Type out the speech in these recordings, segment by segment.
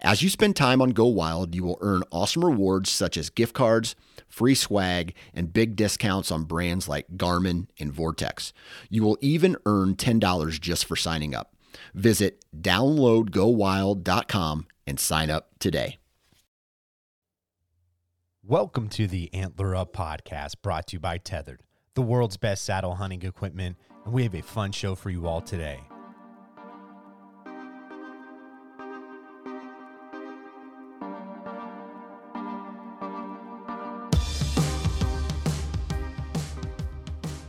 As you spend time on Go Wild, you will earn awesome rewards such as gift cards, free swag, and big discounts on brands like Garmin and Vortex. You will even earn $10 just for signing up. Visit downloadgowild.com and sign up today. Welcome to the Antler Up podcast brought to you by Tethered, the world's best saddle hunting equipment, and we have a fun show for you all today.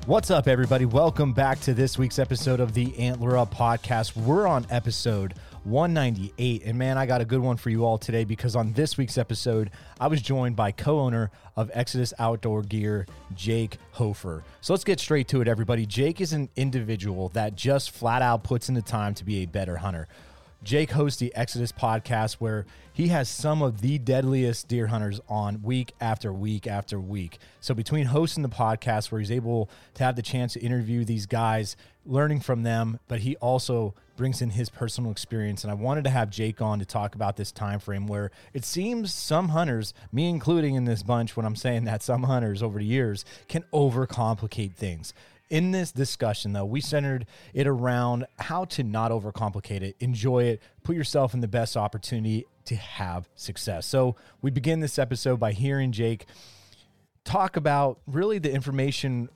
What's up, everybody? Welcome back to this week's episode of the Antler Up podcast. We're on episode 198. And man, I got a good one for you all today because on this week's episode, I was joined by co owner of Exodus Outdoor Gear, Jake Hofer. So let's get straight to it, everybody. Jake is an individual that just flat out puts in the time to be a better hunter. Jake hosts the Exodus podcast where he has some of the deadliest deer hunters on week after week after week. So, between hosting the podcast where he's able to have the chance to interview these guys, learning from them, but he also brings in his personal experience. And I wanted to have Jake on to talk about this time frame where it seems some hunters, me including in this bunch when I'm saying that some hunters over the years can overcomplicate things. In this discussion, though, we centered it around how to not overcomplicate it, enjoy it, put yourself in the best opportunity to have success. So, we begin this episode by hearing Jake talk about really the information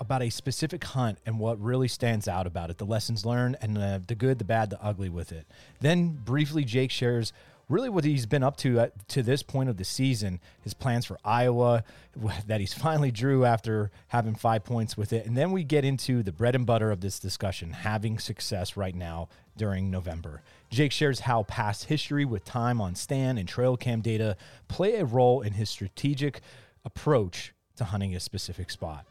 about a specific hunt and what really stands out about it, the lessons learned, and the, the good, the bad, the ugly with it. Then, briefly, Jake shares really what he's been up to to this point of the season, his plans for Iowa that he's finally drew after having five points with it. And then we get into the bread and butter of this discussion, having success right now during November. Jake shares how past history with time on stand and trail cam data play a role in his strategic approach to hunting a specific spot.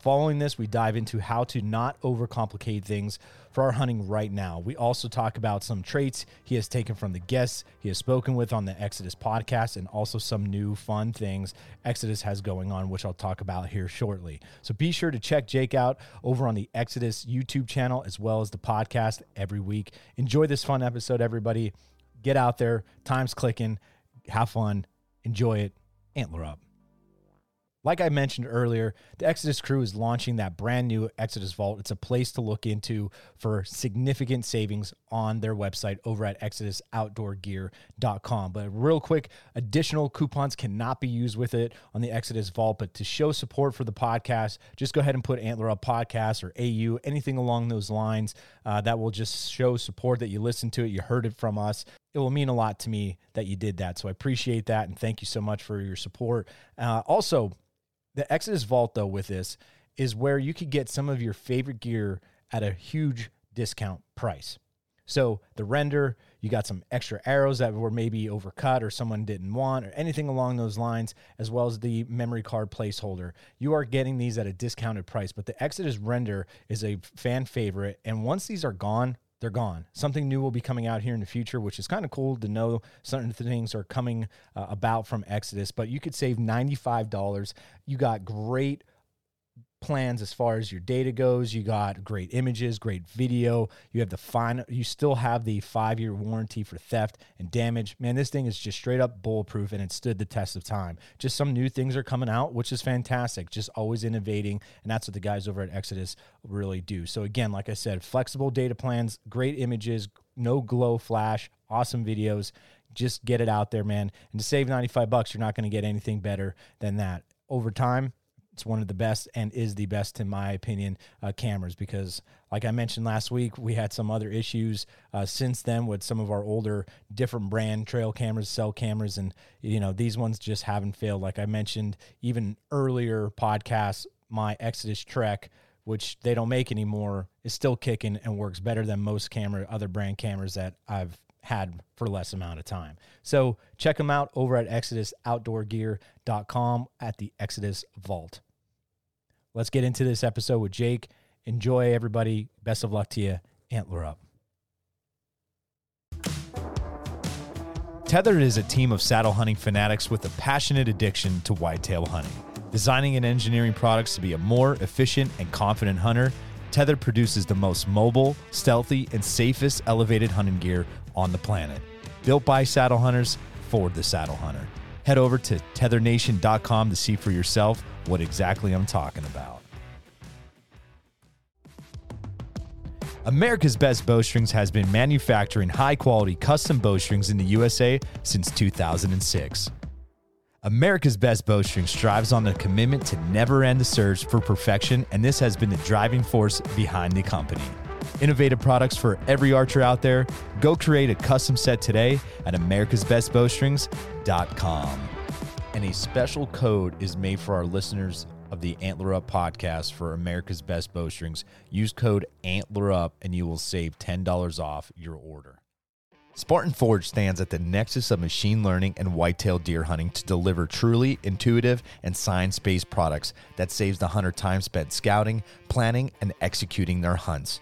Following this, we dive into how to not overcomplicate things for our hunting right now. We also talk about some traits he has taken from the guests he has spoken with on the Exodus podcast and also some new fun things Exodus has going on, which I'll talk about here shortly. So be sure to check Jake out over on the Exodus YouTube channel as well as the podcast every week. Enjoy this fun episode, everybody. Get out there, time's clicking, have fun, enjoy it, antler up. Like I mentioned earlier, the Exodus crew is launching that brand new Exodus Vault. It's a place to look into for significant savings on their website over at exodusoutdoorgear.com. But real quick, additional coupons cannot be used with it on the Exodus Vault. But to show support for the podcast, just go ahead and put Antler Up Podcast or AU, anything along those lines. Uh, that will just show support that you listened to it, you heard it from us it will mean a lot to me that you did that. So I appreciate that and thank you so much for your support. Uh, also, the Exodus Vault, though, with this is where you could get some of your favorite gear at a huge discount price. So the render, you got some extra arrows that were maybe overcut or someone didn't want or anything along those lines, as well as the memory card placeholder. You are getting these at a discounted price, but the Exodus render is a fan favorite. And once these are gone, they're gone. Something new will be coming out here in the future, which is kind of cool to know certain things are coming uh, about from Exodus. But you could save $95. You got great plans as far as your data goes. You got great images, great video. You have the fine. You still have the five year warranty for theft and damage. Man, this thing is just straight up bulletproof, and it stood the test of time. Just some new things are coming out, which is fantastic. Just always innovating, and that's what the guys over at Exodus really do. So again, like I said, flexible data plans, great images, no glow flash, awesome videos. Just get it out there, man. And to save 95 bucks, you're not going to get anything better than that. Over time, it's one of the best and is the best, in my opinion, uh, cameras because, like I mentioned last week, we had some other issues uh, since then with some of our older, different brand trail cameras, cell cameras, and you know these ones just haven't failed. Like I mentioned, even earlier podcasts, my Exodus Trek which they don't make anymore, is still kicking and works better than most camera other brand cameras that I've had for less amount of time. So check them out over at exodusoutdoorgear.com at the Exodus Vault. Let's get into this episode with Jake. Enjoy, everybody. Best of luck to you. Antler up. Tethered is a team of saddle hunting fanatics with a passionate addiction to whitetail hunting. Designing and engineering products to be a more efficient and confident hunter, Tethered produces the most mobile, stealthy, and safest elevated hunting gear on the planet. Built by saddle hunters for the saddle hunter. Head over to tethernation.com to see for yourself what exactly I'm talking about. America's Best Bowstrings has been manufacturing high quality custom bowstrings in the USA since 2006. America's Best Bowstring strives on the commitment to never end the search for perfection, and this has been the driving force behind the company. Innovative products for every archer out there. Go create a custom set today at americasbestbowstrings.com. And a special code is made for our listeners of the Antler Up podcast for America's Best Bowstrings. Use code Antler Up and you will save $10 off your order. Spartan Forge stands at the nexus of machine learning and whitetail deer hunting to deliver truly intuitive and science based products that saves the hunter time spent scouting, planning, and executing their hunts.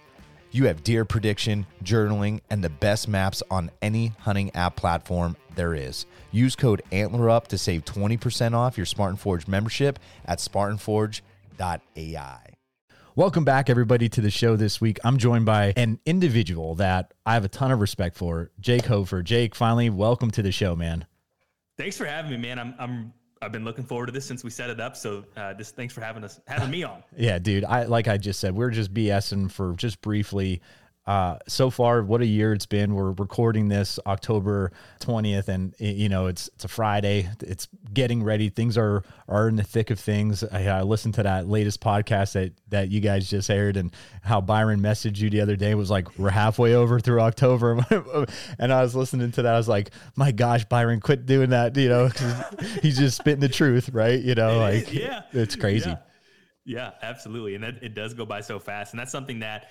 You have deer prediction, journaling, and the best maps on any hunting app platform there is. Use code AntlerUp to save 20% off your Spartan Forge membership at spartanforge.ai. Welcome back, everybody, to the show this week. I'm joined by an individual that I have a ton of respect for, Jake Hofer. Jake, finally, welcome to the show, man. Thanks for having me, man. I'm, I'm I've been looking forward to this since we set it up. So, uh, just thanks for having us, having me on. yeah, dude. I like I just said, we're just BSing for just briefly uh, so far, what a year it's been. We're recording this October 20th, and you know it's it's a Friday. It's getting ready. Things are are in the thick of things. I, I, listened to that latest podcast that that you guys just aired, and how Byron messaged you the other day was like, "We're halfway over through October," and I was listening to that. I was like, "My gosh, Byron, quit doing that!" You know, he's just spitting the truth, right? You know, it like is, yeah, it's crazy. Yeah. Yeah, absolutely. And that, it does go by so fast. And that's something that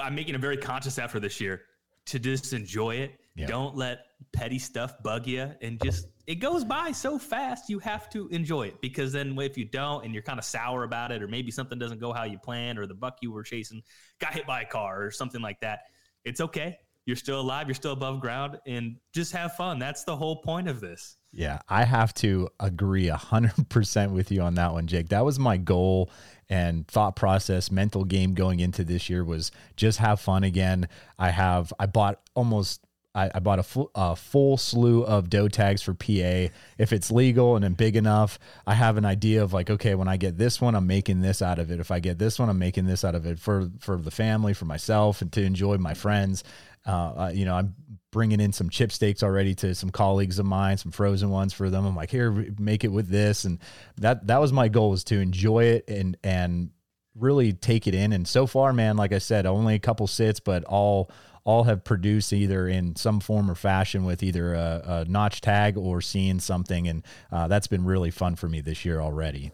I'm making a very conscious effort this year to just enjoy it. Yep. Don't let petty stuff bug you and just it goes by so fast you have to enjoy it because then if you don't and you're kind of sour about it or maybe something doesn't go how you planned or the buck you were chasing got hit by a car or something like that it's okay you're still alive you're still above ground and just have fun that's the whole point of this yeah i have to agree 100% with you on that one jake that was my goal and thought process, mental game going into this year was just have fun again. I have I bought almost I, I bought a full, a full slew of doe tags for PA. If it's legal and big enough, I have an idea of like, okay, when I get this one, I'm making this out of it. If I get this one, I'm making this out of it for for the family, for myself, and to enjoy my friends. Uh, you know, I'm bringing in some chip steaks already to some colleagues of mine, some frozen ones for them. I'm like, here, make it with this, and that that was my goal was to enjoy it and and really take it in. And so far, man, like I said, only a couple sits, but all all have produced either in some form or fashion with either a, a notch tag or seeing something, and uh, that's been really fun for me this year already.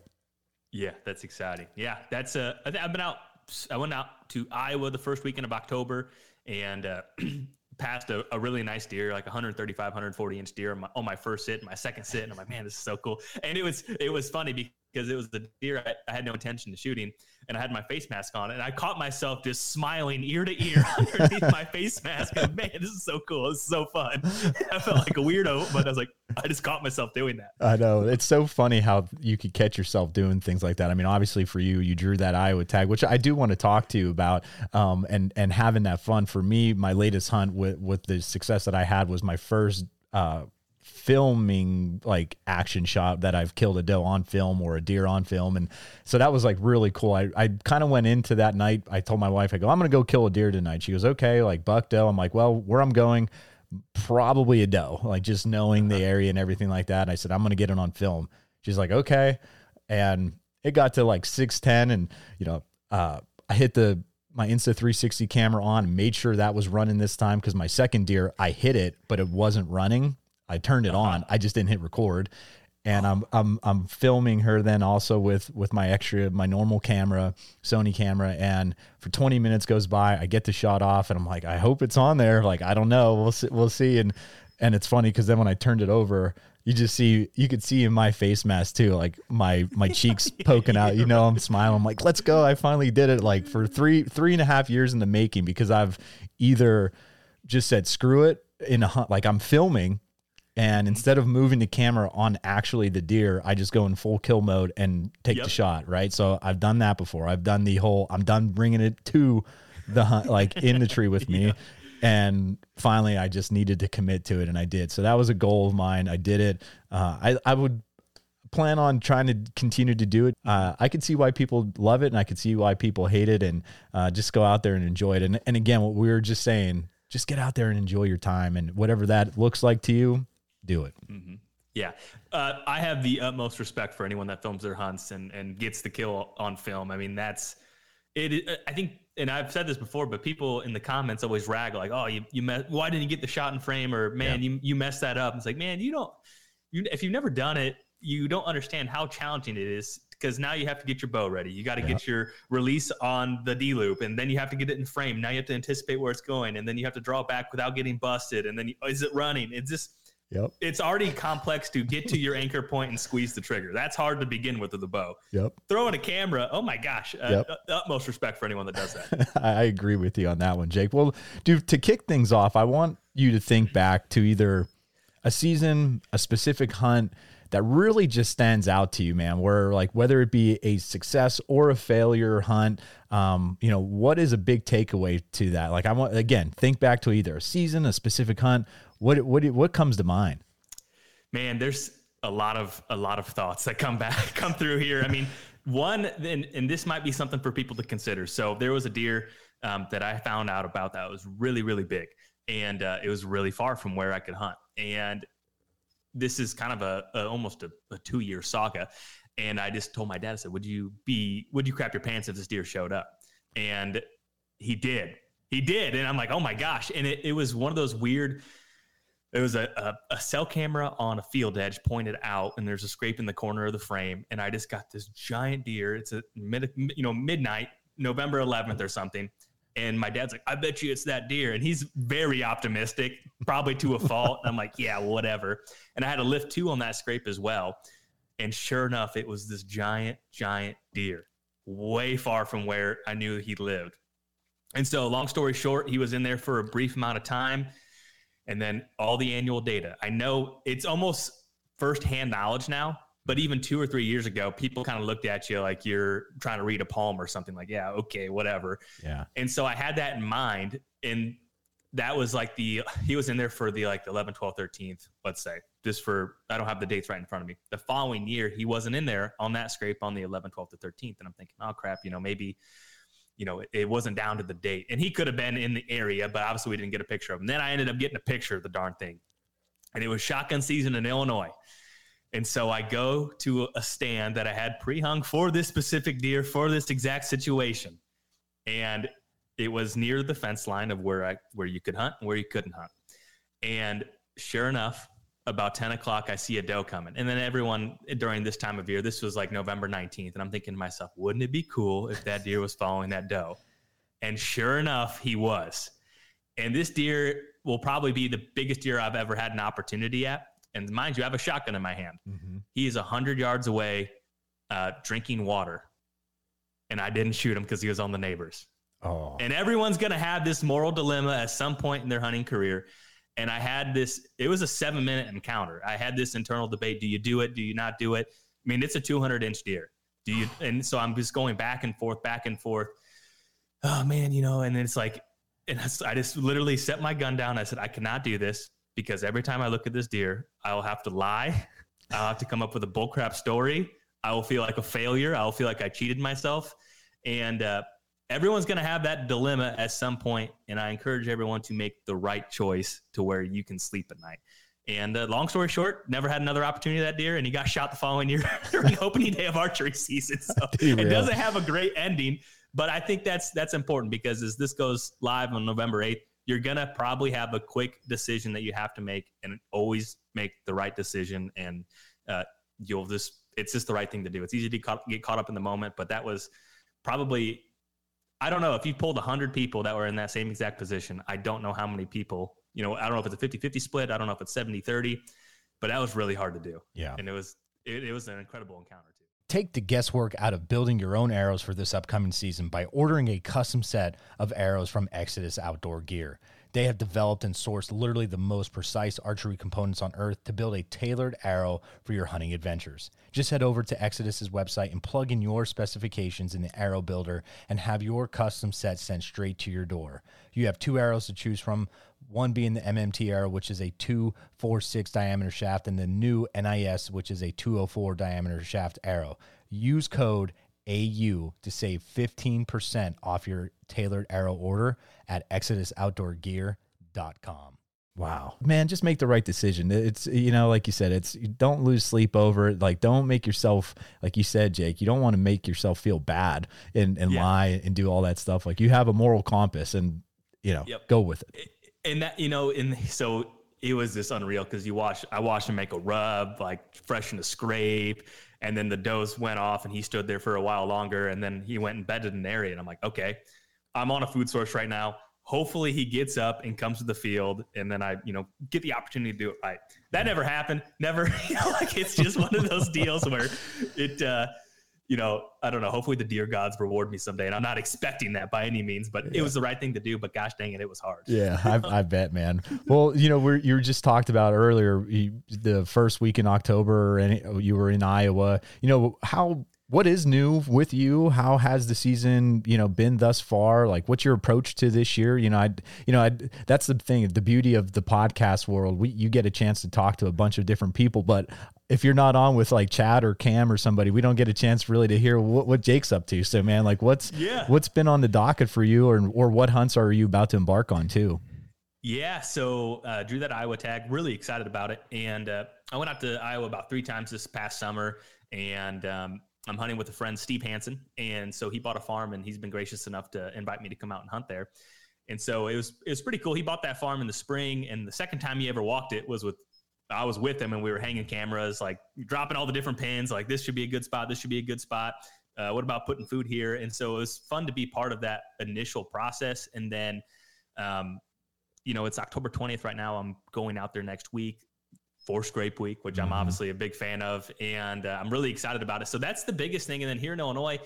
Yeah, that's exciting. Yeah, that's uh, I've been out. I went out to Iowa the first weekend of October and uh, passed a, a, really nice deer, like 135, 140 inch deer on my, on my first sit, my second sit, and I'm like, man, this is so cool. And it was it was funny because it was the deer I, I had no intention of shooting, and I had my face mask on, and I caught myself just smiling ear to ear underneath my face mask. And man, this is so cool. Is so fun. I felt like a weirdo, but I was like, I just caught myself doing that. I know it's so funny how you could catch yourself doing things like that. I mean, obviously for you, you drew that Iowa tag, which I do want to talk to you about, um, and and having that fun. For me, my latest hunt with with the success that I had was my first. Uh, filming like action shot that I've killed a doe on film or a deer on film. And so that was like really cool. I, I kind of went into that night. I told my wife, I go, I'm going to go kill a deer tonight. She goes, okay, like buck doe. I'm like, well, where I'm going, probably a doe, like just knowing the area and everything like that. And I said, I'm going to get it on film. She's like, okay. And it got to like 610 and, you know, uh, I hit the, my Insta 360 camera on, made sure that was running this time because my second deer, I hit it, but it wasn't running. I turned it uh-huh. on. I just didn't hit record. and I'm I'm I'm filming her then also with with my extra my normal camera, Sony camera, and for 20 minutes goes by, I get the shot off, and I'm like, I hope it's on there. Like I don't know, we'll see, we'll see. And and it's funny because then when I turned it over, you just see you could see in my face mask too, like my my cheeks poking out. You know, I'm smiling. I'm like, let's go! I finally did it. Like for three three and a half years in the making because I've either just said screw it in a hunt, like I'm filming and instead of moving the camera on actually the deer, I just go in full kill mode and take yep. the shot. Right. So I've done that before. I've done the whole, I'm done bringing it to the hunt, like in the tree with me. yeah. And finally, I just needed to commit to it, and I did. So that was a goal of mine. I did it. Uh, I, I would plan on trying to continue to do it. Uh, I could see why people love it, and I could see why people hate it, and uh, just go out there and enjoy it. And, and again, what we were just saying, just get out there and enjoy your time, and whatever that looks like to you, do it. Mm-hmm. Yeah. Uh, I have the utmost respect for anyone that films their hunts and, and gets the kill on film. I mean, that's it. I think, and I've said this before, but people in the comments always rag like, oh, you, you met, why didn't you get the shot in frame? Or man, yeah. you, you messed that up. It's like, man, you don't, you, if you've never done it, you don't understand how challenging it is because now you have to get your bow ready. You got to yeah. get your release on the D loop, and then you have to get it in frame. Now you have to anticipate where it's going, and then you have to draw it back without getting busted. And then you, is it running? It's just Yep. It's already complex to get to your anchor point and squeeze the trigger. That's hard to begin with with the bow. Yep. Throwing a camera, oh my gosh. Uh, yep. Uh, utmost respect for anyone that does that. I agree with you on that one, Jake. Well, dude, to kick things off, I want you to think back to either a season, a specific hunt that really just stands out to you, man, where like whether it be a success or a failure hunt, um, you know, what is a big takeaway to that? Like I want again, think back to either a season, a specific hunt, what what what comes to mind? Man, there's a lot of a lot of thoughts that come back come through here. I mean, one and, and this might be something for people to consider. So there was a deer um, that I found out about that was really really big, and uh, it was really far from where I could hunt. And this is kind of a, a almost a, a two year saga. And I just told my dad, I said, "Would you be? Would you crap your pants if this deer showed up?" And he did. He did, and I'm like, "Oh my gosh!" And it, it was one of those weird there was a, a, a, cell camera on a field edge pointed out and there's a scrape in the corner of the frame and i just got this giant deer. It's a mid, you know midnight november 11th or something. And my dad's like i bet you it's that deer. And he's very optimistic probably to a fault. I'm like yeah whatever. And i had a lift two on that scrape as well. And sure enough it was this giant giant deer way far from where i knew he lived. And so long story short he was in there for a brief amount of time and then all the annual data. I know it's almost firsthand knowledge now, but even two or three years ago, people kind of looked at you like you're trying to read a poem or something like, yeah, okay, whatever. Yeah. And so I had that in mind. And that was like the, he was in there for the like the 11, 12, 13th, let's say, just for, I don't have the dates right in front of me. The following year, he wasn't in there on that scrape on the 11, 12 to 13th. And I'm thinking, oh crap, you know, maybe you know, it, wasn't down to the date. And he could have been in the area, but obviously we didn't get a picture of him. Then I ended up getting a picture of the darn thing. And it was shotgun season in Illinois. And so I go to a stand that I had pre hung for this specific deer for this exact situation. And it was near the fence line of where I where you could hunt and where you couldn't hunt. And sure enough, about 10 o'clock, I see a doe coming. And then everyone during this time of year, this was like November 19th. And I'm thinking to myself, wouldn't it be cool if that deer was following that doe? And sure enough, he was. And this deer will probably be the biggest deer I've ever had an opportunity at. And mind you, I have a shotgun in my hand. Mm-hmm. He is 100 yards away uh, drinking water. And I didn't shoot him because he was on the neighbors. Oh. And everyone's going to have this moral dilemma at some point in their hunting career and I had this, it was a seven minute encounter. I had this internal debate. Do you do it? Do you not do it? I mean, it's a 200 inch deer. Do you, and so I'm just going back and forth, back and forth. Oh man, you know, and it's like, and I just literally set my gun down. I said, I cannot do this because every time I look at this deer, I will have to lie. I'll have to come up with a bullcrap story. I will feel like a failure. I will feel like I cheated myself. And uh, everyone's going to have that dilemma at some point, and I encourage everyone to make the right choice to where you can sleep at night. And uh, long story short, never had another opportunity that deer, and he got shot the following year during opening day of archery season. So it doesn't have a great ending, but I think that's that's important because as this goes live on November eighth, you're gonna probably have a quick decision that you have to make, and always make the right decision. And uh, you'll just it's just the right thing to do. It's easy to get caught up in the moment, but that was probably I don't know if you pulled 100 people that were in that same exact position. I don't know how many people, you know, I don't know if it's a 50 50 split. I don't know if it's 70 30, but that was really hard to do. Yeah. And it was, it, it was an incredible encounter, too. Take the guesswork out of building your own arrows for this upcoming season by ordering a custom set of arrows from Exodus Outdoor Gear. They have developed and sourced literally the most precise archery components on earth to build a tailored arrow for your hunting adventures. Just head over to Exodus's website and plug in your specifications in the arrow builder and have your custom set sent straight to your door. You have two arrows to choose from, one being the MMT arrow, which is a 246 diameter shaft, and the new NIS, which is a 204 diameter shaft arrow. Use code AU to save 15% off your tailored arrow order at exodusoutdoorgear.com. Wow. Man, just make the right decision. It's you know, like you said, it's don't lose sleep over it. Like don't make yourself like you said, Jake, you don't want to make yourself feel bad and, and yeah. lie and do all that stuff. Like you have a moral compass and you know, yep. go with it. And that, you know, and so it was this unreal because you watch I watched him make a rub, like freshen a scrape, and then the does went off and he stood there for a while longer and then he went and bedded in an area. And i'm like okay i'm on a food source right now. Hopefully he gets up and comes to the field and then i you know get the opportunity to do it. Right. That never happened. Never like it's just one of those deals where it uh you know, I don't know. Hopefully, the deer gods reward me someday, and I'm not expecting that by any means. But yeah. it was the right thing to do. But gosh dang it, it was hard. Yeah, I, I bet, man. Well, you know, we're you were just talked about earlier you, the first week in October, and you were in Iowa. You know how what is new with you? How has the season, you know, been thus far? Like, what's your approach to this year? You know, I, you know, I, that's the thing. The beauty of the podcast world, we you get a chance to talk to a bunch of different people, but if you're not on with like Chad or Cam or somebody, we don't get a chance really to hear what, what Jake's up to. So, man, like, what's yeah, what's been on the docket for you, or or what hunts are you about to embark on too? Yeah, so uh, drew that Iowa tag. Really excited about it, and uh, I went out to Iowa about three times this past summer, and um, I'm hunting with a friend, Steve Hansen. And so he bought a farm and he's been gracious enough to invite me to come out and hunt there. And so it was it was pretty cool. He bought that farm in the spring, and the second time he ever walked it was with I was with him, and we were hanging cameras, like dropping all the different pins. Like this should be a good spot. This should be a good spot. Uh, what about putting food here? And so it was fun to be part of that initial process. And then, um, you know, it's October 20th right now. I'm going out there next week for Scrape Week, which mm-hmm. I'm obviously a big fan of, and uh, I'm really excited about it. So that's the biggest thing. And then here in Illinois,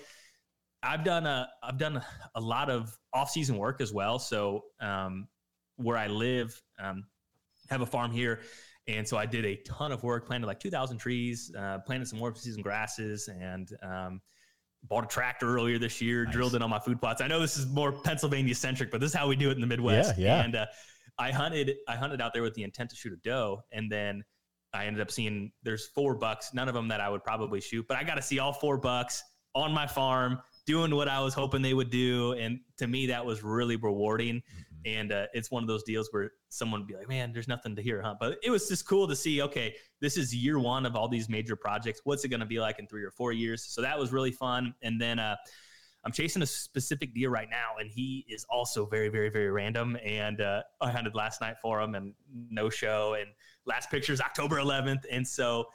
I've done a I've done a lot of off season work as well. So um, where I live, um, have a farm here, and so I did a ton of work, planted like 2,000 trees, uh, planted some warm season grasses, and um, bought a tractor earlier this year, nice. drilled in on my food plots. I know this is more Pennsylvania centric, but this is how we do it in the Midwest. Yeah, yeah. And uh, I hunted I hunted out there with the intent to shoot a doe, and then I ended up seeing there's four bucks, none of them that I would probably shoot, but I got to see all four bucks on my farm doing what I was hoping they would do, and to me that was really rewarding. Mm-hmm. And uh, it's one of those deals where someone would be like, "Man, there's nothing to hear, huh?" But it was just cool to see. Okay, this is year one of all these major projects. What's it going to be like in three or four years? So that was really fun. And then uh, I'm chasing a specific deer right now, and he is also very, very, very random. And uh, I hunted last night for him, and no show. And last picture is October 11th, and so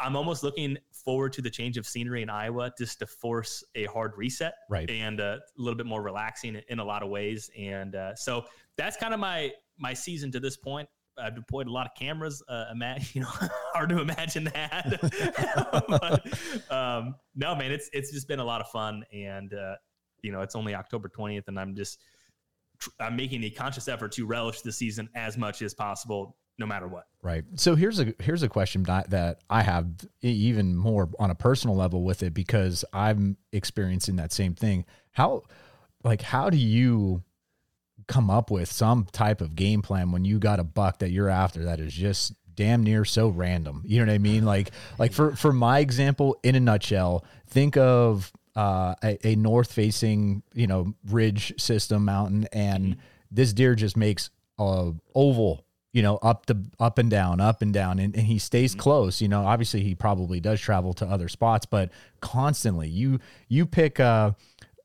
I'm almost looking forward to the change of scenery in Iowa just to force a hard reset, right? And uh, a little bit more relaxing in a lot of ways. And uh, so that's kind of my my season to this point. I've deployed a lot of cameras. Uh, ima- you know, hard to imagine that. but, um, no, man, it's it's just been a lot of fun, and uh, you know, it's only October twentieth, and I'm just I'm making a conscious effort to relish the season as much as possible, no matter what. Right. So here's a here's a question that I have even more on a personal level with it because I'm experiencing that same thing. How like how do you come up with some type of game plan when you got a buck that you're after that is just damn near so random. You know what I mean? Like like for for my example, in a nutshell, think of uh, a, a north facing you know ridge system mountain, and mm-hmm. this deer just makes a oval. You know, up the up and down, up and down, and, and he stays mm-hmm. close. You know, obviously he probably does travel to other spots, but constantly you you pick uh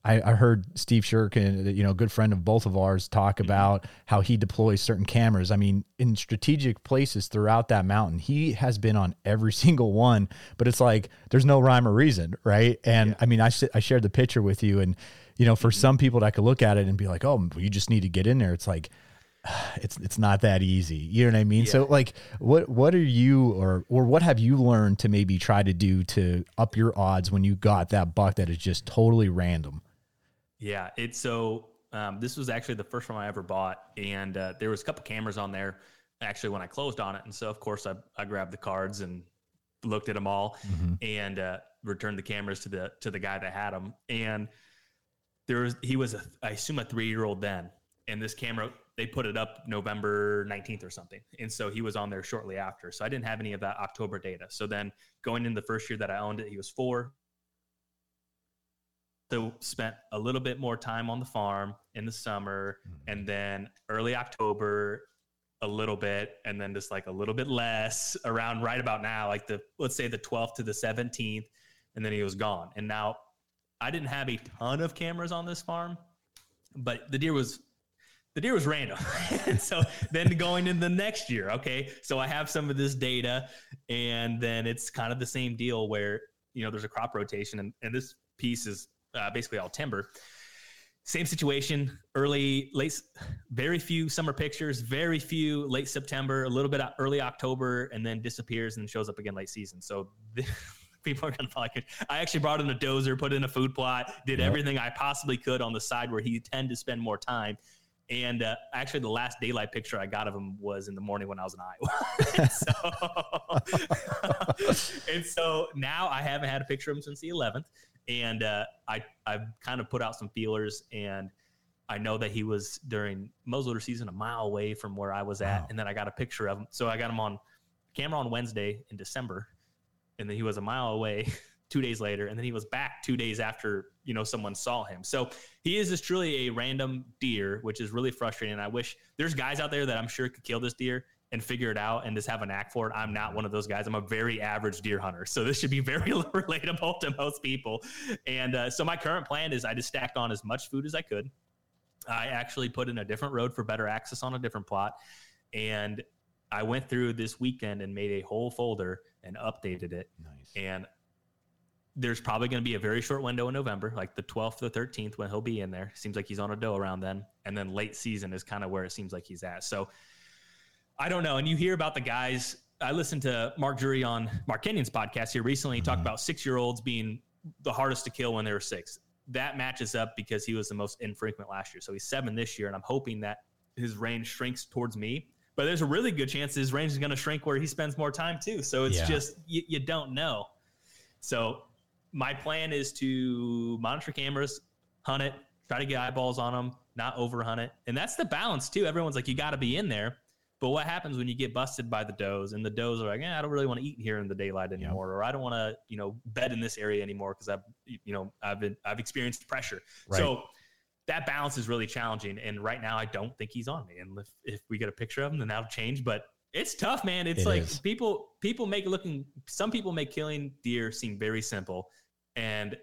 I, I heard Steve Shirkin, you know, a good friend of both of ours, talk Mm-hmm. about how he deploys certain cameras. I mean, in strategic places throughout that mountain, he has been on every single one, but it's like there's no rhyme or reason, right? And I mean, I, I shared the picture with you, and, you know, for Mm-hmm. some people that could look at it and be like, oh, you just need to get in there. It's like, it's it's not that easy. You know what I mean? So like what what are you or or what have you learned to maybe try to do to up your odds when you got that buck that is just totally random? Yeah, it's so. Um, this was actually the first one I ever bought, and uh, there was a couple cameras on there. Actually, when I closed on it, and so of course I I grabbed the cards and looked at them all, and uh, returned the cameras to the to the guy that had them. And there was he was a I assume a three year old then, and this camera they put it up November nineteenth or something, and so he was on there shortly after. So I didn't have any of that October data. So then going in the first year that I owned it, he was four so spent a little bit more time on the farm in the summer mm-hmm. and then early october a little bit and then just like a little bit less around right about now like the let's say the 12th to the 17th and then he was gone. And now i didn't have a ton of cameras on this farm but the deer was the deer was random. And so then going in the next year okay so i have some of this data and then it's kind of the same deal where you know there's a crop rotation and, and this piece is uh, basically all timber same situation early late very few summer pictures very few late september a little bit of early october and then disappears and then shows up again late season so people are gonna like it i actually brought in a dozer put in a food plot did Yep. everything i possibly could on the side where he tend to spend more time and uh, actually, the last daylight picture I got of him was in the morning when I was in Iowa. so, and so now I haven't had a picture of him since the 11th, and uh, I I've kind of put out some feelers, and I know that he was during muzzleloader season a mile away from where I was at, Wow. and then I got a picture of him. So I got him on camera on Wednesday in December, and then he was a mile away two days later, and then he was back two days after you know someone saw him. So he is just truly a random deer, which is really frustrating. And I wish there's guys out there that I'm sure could kill this deer and figure it out and just have a knack for it. I'm not one of those guys. I'm a very average deer hunter, so this should be very relatable to most people. And uh, so my current plan is I just stacked on as much food as I could. I actually put in a different road for better access on a different plot, and I went through this weekend and made a whole folder and updated it. Nice. And there's probably going to be a very short window in November, like the 12th to the 13th, when he'll be in there. Seems like he's on a doe around then. And then late season is kind of where it seems like he's at. So I don't know. And you hear about the guys. I listened to Mark Drury on Mark Kenyon's podcast here recently. He talked mm-hmm. about six year olds being the hardest to kill when they were six. That matches up because he was the most infrequent last year. So he's seven this year. And I'm hoping that his range shrinks towards me. But there's a really good chance his range is going to shrink where he spends more time too. So it's Yeah. just, you, you don't know. So my plan is to monitor cameras, hunt it, try to get eyeballs on them, not over hunt it. And that's the balance too. Everyone's like, you got to be in there. But what happens when you get busted by the does and the does are like, eh, I don't really want to eat here in the daylight anymore, or I don't want to, you know, bed in this area anymore because I've, you know, I've been, I've experienced pressure. Right. So that balance is really challenging. And right now, I don't think he's on me. And if, if we get a picture of him, then that'll change. But it's tough, man. It's It like is. people, people make looking. Some people make killing deer seem very simple, and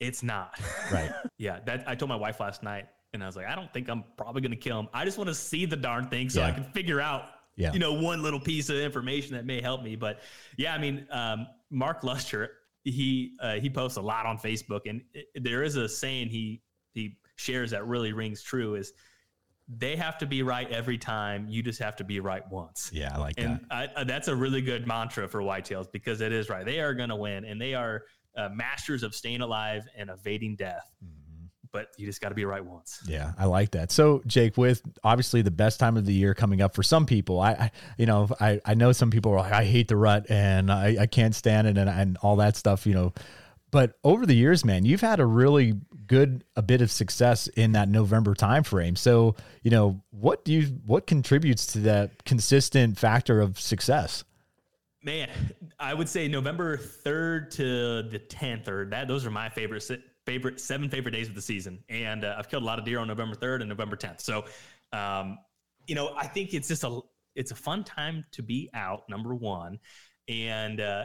it's not. Right. yeah. That I told my wife last night, and I was like, I don't think I'm probably gonna kill him. I just want to see the darn thing so I can figure out. Yeah. You know, one little piece of information that may help me. But yeah, I mean, um, Mark Luster, he uh, he posts a lot on Facebook, and it, there is a saying he he shares that really rings true is they have to be right every time. You just have to be right once. Yeah, I like that. And I, uh, that's a really good mantra for whitetails because it is right. They are going to win, and they are uh, masters of staying alive and evading death. But you just got to be right once. Yeah, I like that. So, Jake, with obviously the best time of the year coming up for some people, I, I you know, I, I know some people are like, I hate the rut and I, I can't stand it and, and all that stuff, you know. But over the years, man, you've had a really good a bit of success in that November timeframe. So, you know, what do you what contributes to that consistent factor of success? Man, I would say November third to the tenth, or that. Those are my favorite favorite seven favorite days of the season, and uh, I've killed a lot of deer on November third and November tenth. So, um, you know, I think it's just a it's a fun time to be out. Number one, and uh,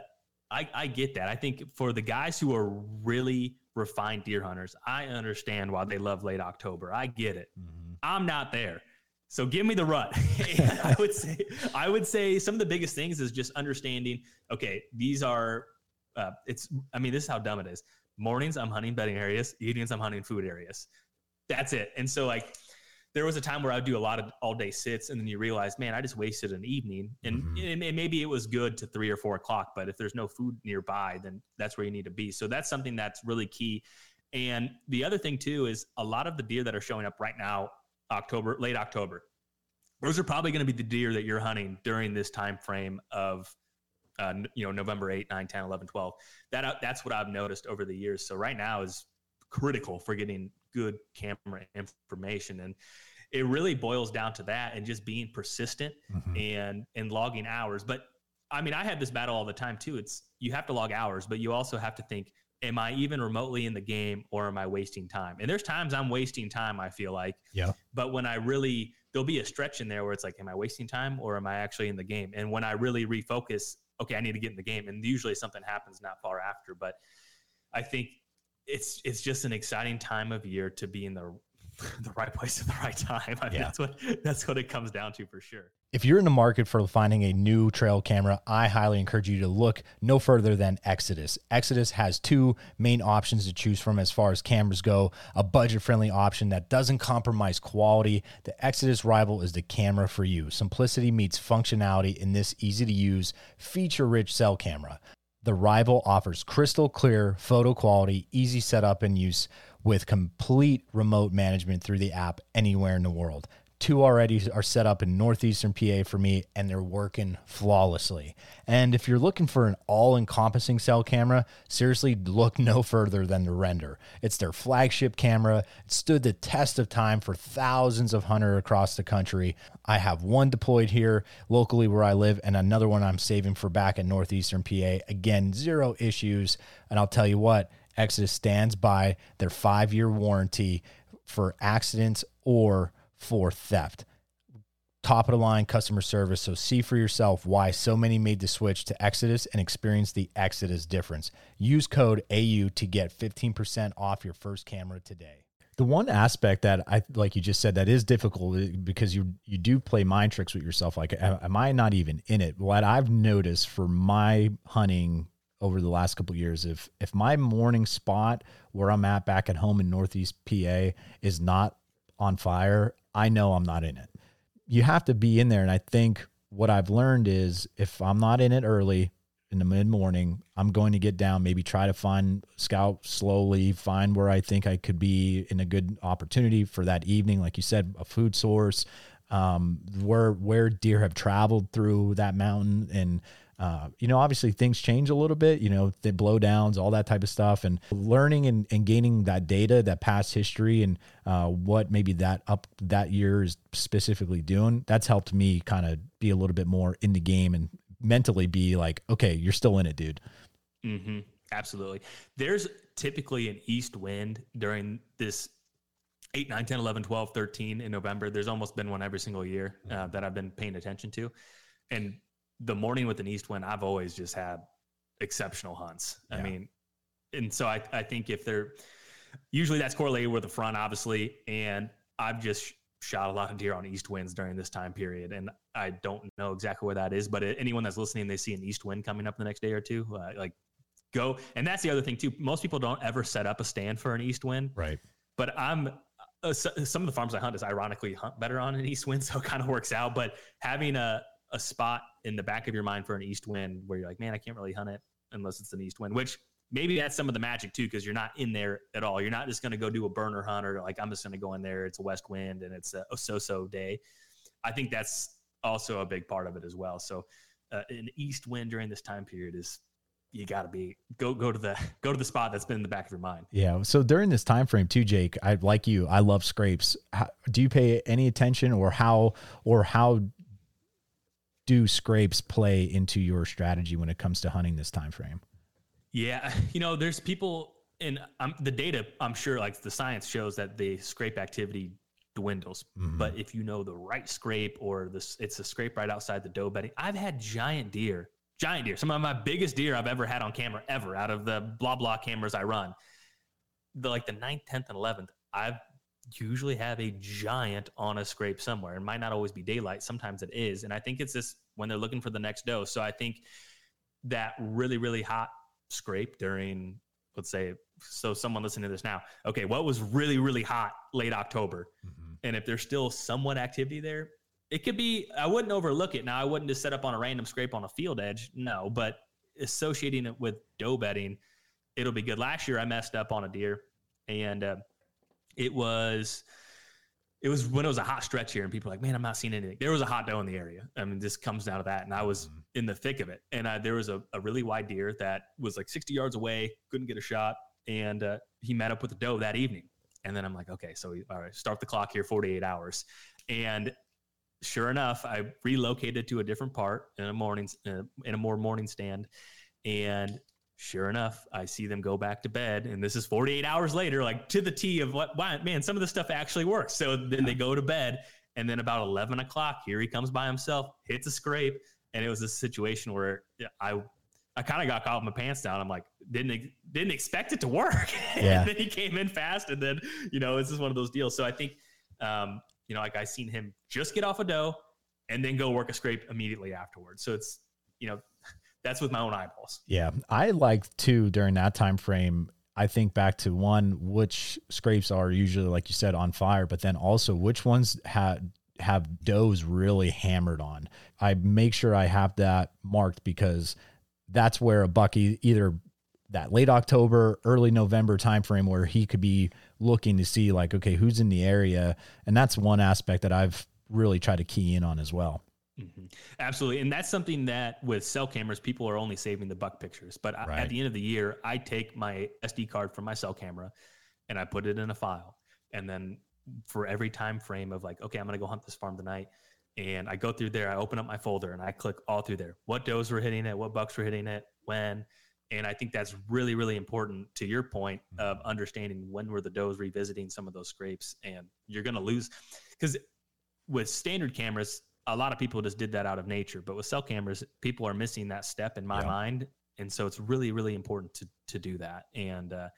I, I get that. I think for the guys who are really refined deer hunters. I understand why they love late October. I get it. Mm-hmm. I'm not there. So give me the rut. I would say I would say some of the biggest things is just understanding. Okay, these are. Uh, it's. I mean, this is how dumb it is. Mornings I'm hunting bedding areas. Evenings I'm hunting food areas. That's it. And so like, there was a time where I'd do a lot of all day sits, and then you realize, man, I just wasted an evening. And, mm-hmm. and maybe it was good to three or four o'clock, but if there's no food nearby, then that's where you need to be. So that's something that's really key. And the other thing too is a lot of the deer that are showing up right now October, late October. Those are probably going to be the deer that you're hunting during this time frame of uh, you know November 8, 9, 10, 11, 12. That uh, that's what I've noticed over the years. So right now is critical for getting good camera information and it really boils down to that and just being persistent mm-hmm. and and logging hours but i mean i have this battle all the time too it's you have to log hours but you also have to think am I even remotely in the game or am I wasting time? And there's times I'm wasting time, I feel like. Yeah. But when I really, there'll be a stretch in there where it's like, am I wasting time or am I actually in the game? And when I really refocus, okay, I need to get in the game. And usually something happens not far after. But I think it's it's just an exciting time of year to be in the the right place at the right time. I mean, yeah. that's what that's what it comes down to for sure. If you're in the market for finding a new trail camera, I highly encourage you to look no further than Exodus. Exodus has two main options to choose from as far as cameras go a budget friendly option that doesn't compromise quality. The Exodus Rival is the camera for you. Simplicity meets functionality in this easy to use, feature rich cell camera. The Rival offers crystal clear photo quality, easy setup and use with complete remote management through the app anywhere in the world. Two already are set up in northeastern PA for me, and they're working flawlessly. And if you're looking for an all encompassing cell camera, seriously look no further than the Render. It's their flagship camera. It stood the test of time for thousands of hunters across the country. I have one deployed here locally where I live, and another one I'm saving for back in northeastern PA. Again, zero issues. And I'll tell you what, Exodus stands by their five year warranty for accidents or for theft. Top of the line customer service. So see for yourself why so many made the switch to Exodus and experience the Exodus difference. Use code AU to get 15% off your first camera today. The one aspect that I like you just said that is difficult because you you do play mind tricks with yourself. Like, am I not even in it? What I've noticed for my hunting over the last couple years, if if my morning spot where I'm at back at home in Northeast PA is not on fire, I know I'm not in it. You have to be in there. And I think what I've learned is if I'm not in it early in the mid morning, I'm going to get down, maybe try to find scout slowly, find where I think I could be in a good opportunity for that evening. Like you said, a food source, um, where, where deer have traveled through that mountain and, uh, you know, obviously things change a little bit, you know, the blowdowns, all that type of stuff, and learning and, and gaining that data, that past history, and uh, what maybe that up that year is specifically doing. That's helped me kind of be a little bit more in the game and mentally be like, okay, you're still in it, dude. Mm-hmm. Absolutely. There's typically an east wind during this 8, 9, 10, 11, 12, 13 in November. There's almost been one every single year uh, that I've been paying attention to. And the morning with an east wind, I've always just had exceptional hunts. Yeah. I mean, and so I, I think if they're usually that's correlated with the front, obviously, and I've just shot a lot of deer on east winds during this time period, and I don't know exactly where that is, but anyone that's listening, they see an east wind coming up the next day or two, uh, like go. And that's the other thing too. Most people don't ever set up a stand for an east wind, right? But I'm uh, some of the farms I hunt is ironically hunt better on an east wind, so it kind of works out. But having a a spot in the back of your mind for an east wind where you're like, man, I can't really hunt it unless it's an east wind, which maybe that's some of the magic too, because you're not in there at all. You're not just going to go do a burner hunt or like, I'm just going to go in there. It's a west wind and it's a, so so day. I think that's also a big part of it as well. So, uh, an east wind during this time period is you got to be go go to the go to the spot that's been in the back of your mind. Yeah. So during this time frame too, Jake, I like you. I love scrapes. How, do you pay any attention, or how or how do scrapes play into your strategy when it comes to hunting this time frame? Yeah, you know, there's people and um, the data. I'm sure, like the science shows that the scrape activity dwindles. Mm-hmm. But if you know the right scrape or this, it's a scrape right outside the doe bedding. I've had giant deer, giant deer, some of my biggest deer I've ever had on camera ever out of the blah blah cameras I run. the like the 9th, 10th, and 11th, I usually have a giant on a scrape somewhere. It might not always be daylight. Sometimes it is. And I think it's this when they're looking for the next doe. So I think that really, really hot scrape during, let's say, so someone listening to this now, okay, what was really, really hot late October? Mm-hmm. And if there's still somewhat activity there, it could be, I wouldn't overlook it. Now, I wouldn't just set up on a random scrape on a field edge. No, but associating it with doe bedding, it'll be good. Last year, I messed up on a deer and uh, it was it was when it was a hot stretch here and people were like, man, I'm not seeing anything. There was a hot doe in the area. I mean, this comes down to that. And I was mm-hmm. in the thick of it. And uh, there was a, a, really wide deer that was like 60 yards away, couldn't get a shot. And uh, he met up with the doe that evening. And then I'm like, okay, so we, all right, start the clock here, 48 hours. And sure enough, I relocated to a different part in a morning, uh, in a more morning stand. And sure enough, I see them go back to bed. And this is 48 hours later, like to the T of what, man, some of the stuff actually works. So then they go to bed. And then about 11 o'clock, here he comes by himself, hits a scrape. And it was a situation where I, I kind of got caught with my pants down. I'm like, didn't didn't expect it to work. Yeah. and then he came in fast, and then you know, this is one of those deals. So I think, um, you know, like I seen him just get off a doe and then go work a scrape immediately afterwards. So it's you know, that's with my own eyeballs. Yeah, I like too during that time frame. I think back to one which scrapes are usually like you said on fire, but then also which ones have have does really hammered on. I make sure I have that marked because that's where a bucky either that late October, early November timeframe where he could be looking to see like, okay, who's in the area. And that's one aspect that I've really tried to key in on as well. Mm-hmm. Absolutely. And that's something that with cell cameras, people are only saving the buck pictures. But right. at the end of the year, I take my SD card from my cell camera and I put it in a file. And then for every time frame of like, okay, I'm going to go hunt this farm tonight. And I go through there, I open up my folder and I click all through there. What does were hitting it, what bucks were hitting it, when. And I think that's really, really important to your point of mm-hmm. understanding when were the does revisiting some of those scrapes. And you're going to lose because with standard cameras, a lot of people just did that out of nature, but with cell cameras, people are missing that step in my yeah. mind, and so it's really really important to to do that, and uh,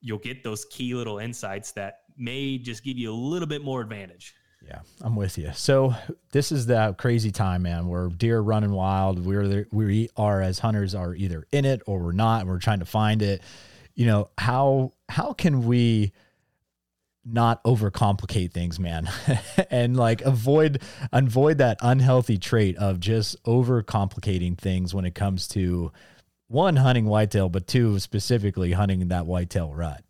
you'll get those key little insights that may just give you a little bit more advantage. Yeah, I'm with you. So this is the crazy time, man, where deer running wild. We're there, we are as hunters are either in it or we're not. And we're trying to find it. You know how how can we not overcomplicate things, man, and like avoid avoid that unhealthy trait of just overcomplicating things when it comes to one hunting whitetail, but two specifically hunting that whitetail rut.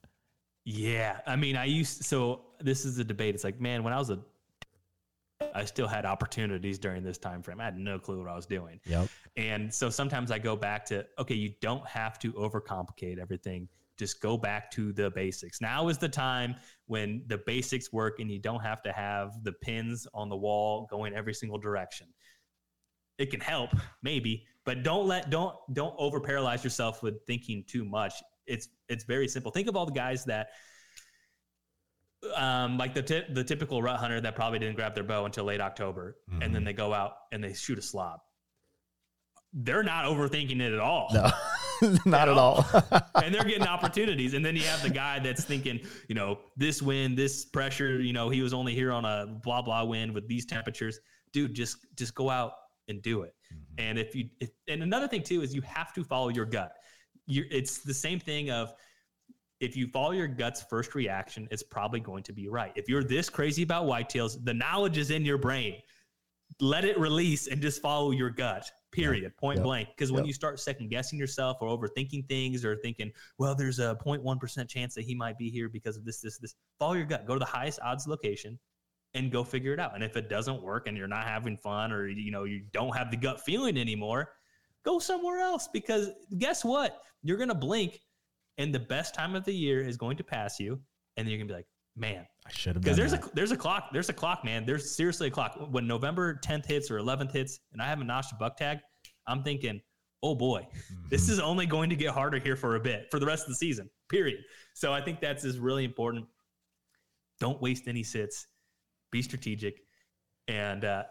Yeah, I mean, I used so this is a debate. It's like, man, when I was a I still had opportunities during this time frame. I had no clue what I was doing. Yep. And so sometimes I go back to, okay, you don't have to overcomplicate everything just go back to the basics. Now is the time when the basics work and you don't have to have the pins on the wall going every single direction. It can help, maybe, but don't let don't don't over paralyze yourself with thinking too much. It's it's very simple. Think of all the guys that um, like the t- the typical rut hunter that probably didn't grab their bow until late October, mm-hmm. and then mm-hmm. they go out and they shoot a slob. They're not overthinking it at all. No. Not at all. and they're getting opportunities. And then you have the guy that's thinking, you know, this wind, this pressure, you know, he was only here on a blah blah wind with these temperatures. Dude, just just go out and do it. Mm-hmm. And if you if, and another thing too is you have to follow your gut. you it's the same thing of if you follow your gut's first reaction, it's probably going to be right. If you're this crazy about whitetails, the knowledge is in your brain. Let it release and just follow your gut period, yep. point yep. blank. Because when yep. you start second guessing yourself or overthinking things or thinking, well, there's a 0.1% chance that he might be here because of this, this, this, follow your gut. Go to the highest odds location and go figure it out. And if it doesn't work and you're not having fun or, you know, you don't have the gut feeling anymore, go somewhere else because guess what? You're going to blink and the best time of the year is going to pass you. And then you're going to be like, man, I should have because there's that. a there's a clock there's a clock man. There's seriously a clock. When November 10th hits or 11th hits and I haven't notched a buck tag I'm thinking oh boy mm-hmm. this is only going to get harder here for a bit for the rest of the season period. So I think that's is really important. Don't waste any sits. Be strategic. And uh,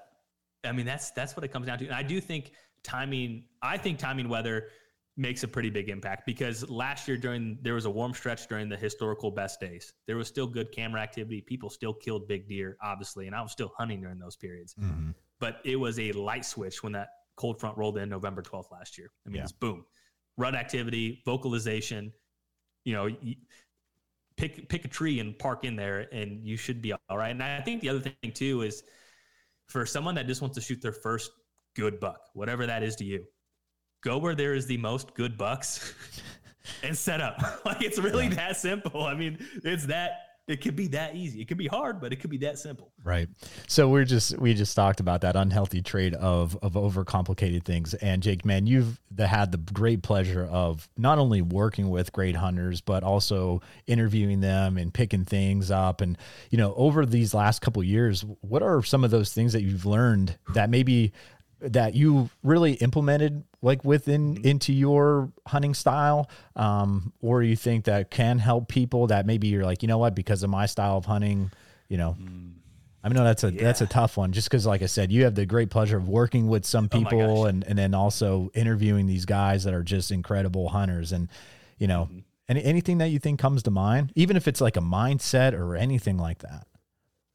I mean that's that's what it comes down to. And I do think timing I think timing weather makes a pretty big impact because last year during there was a warm stretch during the historical best days. There was still good camera activity. People still killed big deer, obviously, and I was still hunting during those periods. Mm-hmm. But it was a light switch when that cold front rolled in November 12th last year. I mean, yeah. it's boom, rut activity, vocalization. You know, pick pick a tree and park in there, and you should be all right. And I think the other thing too is for someone that just wants to shoot their first good buck, whatever that is to you go where there is the most good bucks and set up. like it's really yeah. that simple. I mean, it's that it could be that easy. It could be hard, but it could be that simple. Right. So we're just we just talked about that unhealthy trade of of overcomplicated things. And Jake, man, you've the, had the great pleasure of not only working with great hunters, but also interviewing them and picking things up. And you know, over these last couple years, what are some of those things that you've learned that maybe that you really implemented like within mm-hmm. into your hunting style um, or you think that can help people that maybe you're like you know what because of my style of hunting you know mm. I mean, no, that's a yeah. that's a tough one. Just because, like I said, you have the great pleasure of working with some oh people, oh and and then also interviewing these guys that are just incredible hunters. And you know, mm-hmm. any anything that you think comes to mind, even if it's like a mindset or anything like that.